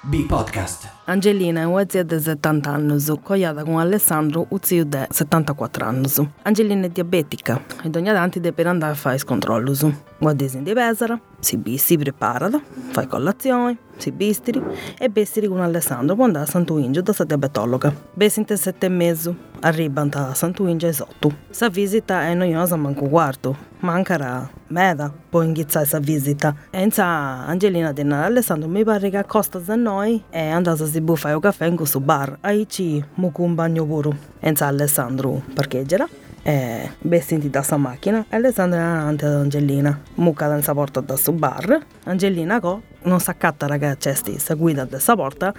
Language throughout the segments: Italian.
B-Podcast. Angelina è una zia di 70 anni, cogliata con Alessandro, un zio di 74 anni. Angelina è diabetica e ogni tanto deve andare a fare i controlli. Guardisi di pesara, si, si prepara, fa colazione, si bistiri e bestiri con Alessandro può andare a Santuingio da diabetologa. Besinte sette e mezzo, arriva a Santuingio e sotto. Sa visita è noiosa manco quarto, mancarà meda poi inghizzare sa visita. E inza Angelina dice Alessandro mi pare che a noi e andate a si buffa un caffè in questo bar. Aí ci mucu un bagno puro. E inza Alessandro parcheggerà e bestinti da sta macchina. Alessandro è davanti ad Angelina. Mucca sta porta da sto bar. Angelina co non sa accatta ragazzi stessa guida da sta porta.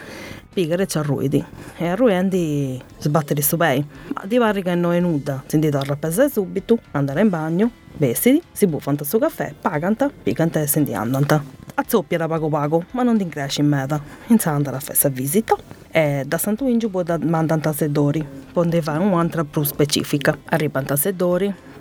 Pigare ci arruidi e arruendi sbattere su bei ma di pare che non è nuda si torna a pesare subito. Andare in bagno. Vestiti. Si buffano su caffè. Paganta. Picanta e senti andanta. A zoppia da pago pago ma non ti incresci in meta. Andare a festa visita e da Santo Ingio può mandare a sedori può fare un'altra più specifica arriva a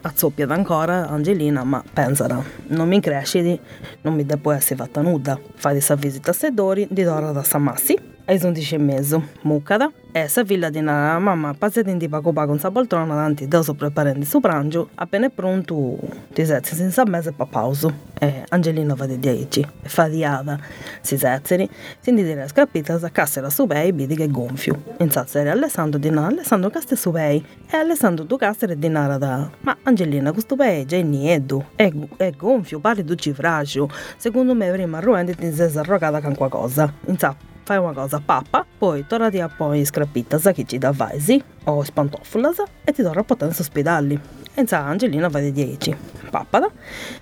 azzoppiata ancora Angelina, ma pensala, non mi cresci, non mi devo essere fatta nuda. Fai questa visita a Sedori, di Dora da Samassi, ai 11 e mezzo, muccada, e figlia di una mamma passate in tipo a con sa poltrona davanti da sopra preparando su pranzo, appena è pronto ti sezzi senza mese per pausa. E Angelina va di 10, e fa diada, si sezzeri, si dire scappita, sa cassera su pei, vedi che gonfio. In sazzere Alessandro di Alessandro caste su pei, e Alessandro tu cassere di nara da, ma Angelina questo pei già è nieto, è, è gonfio, pare tu cifragio, secondo me prima ruende ti sei arrogata con qualcosa. Insomma, fai una cosa pappa, poi tornati a poi scrappita sa chi ci dà vaisi o spantofulas e ti torna a potere ospedali. E sa Angelina va di 10. Pappada,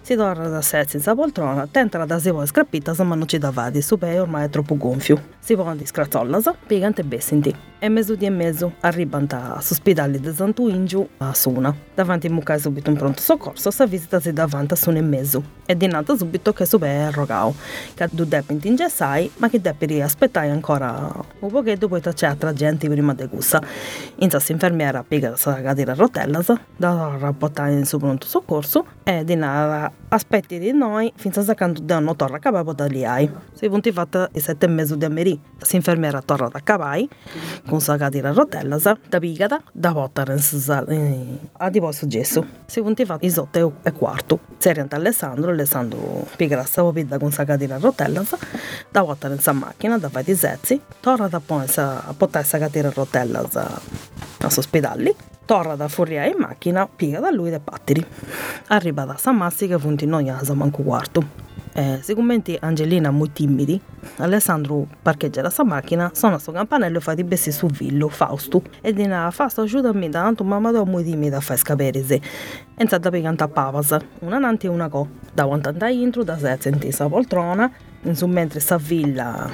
si torna da sé senza poltrona, tenta da si vuole scrappita ma non ci dà vadi, su pe ormai è troppo gonfio. Si può di scrazzollas, piegante bessinti. E mezzo di e mezzo arrivano a ospedali di Santuingiu a Suna. Davanti mucca subito un pronto soccorso, sa visita si davanti a Suna e mezzo. E di nato subito che su pe è rogao, che du deppi ingessai, ma che deppi aspettare ancora un pochetto poi c'è altra gente prima di gussa. Si infermiera piega la cadere a rotellas, da rapportare in suo pronto soccorso e di nada aspetti di noi finché quando danno a capo da lì hai. Si punti fatta i sette mesi di ameriì, si infermiera torna da capai con sa cadere a rotellas, da pigata, da portare in a di posto gesso. Si punti fatta i sotto e quarto. Seriant Alessandro, Alessandro pigra stavo pida con sa cadere a rotellas, da portare in sa macchina, da fare i sezzi, torna da poi a portare sa cadere a a ospedali, torna da fuori in macchina, piega da lui e pattiri. Arriva da San Massi che funti noiosa manco quarto. Eh, siccome Angelina molto timidi, Alessandro parcheggia la sua macchina, suona sto campanello e fa di bessi su Villo, Fausto. E dice, Fausto aiutami, tanto mamma è molto timida a fare scapere se. E inizia a piegare pavas, una nanti e una co. Da quando andai intro, da sé senti sa poltrona, insomma mentre sta villa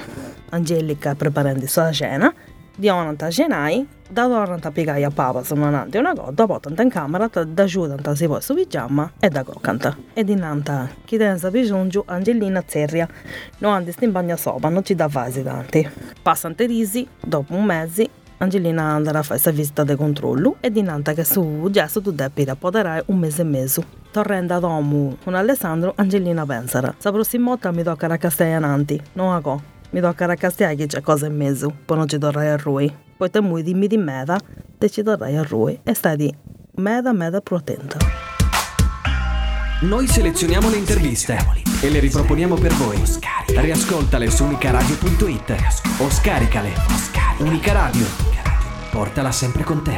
Angelica preparando la cena, di onanta cenai, da tornanta piegare a papa sono nanti una cosa, portano in camera, da giù tanta si può su pigiama e da coccanta. E di nanta, chi tensa bisogno, Angelina zerria, non andi in bagno sopra, non ci dà vasi tanti. Passano risi, dopo un mese, Angelina andrà a fare questa visita di controllo e di nanta che su gesto tu devi rapportare un mese e mezzo. Torrendo ad Omu con Alessandro, Angelina penserà. La prossima volta mi tocca a Castellananti, non a co mi tocca raccastiare che c'è cosa in mezzo, poi non ci torrai a lui. Poi te muovi dimmi di meta, te ci torrai a lui e stai di meta meta protenta. Noi selezioniamo le interviste e le riproponiamo per voi. Riascoltale su unicaradio.it o scaricale. Unica Radio. Portala sempre con te.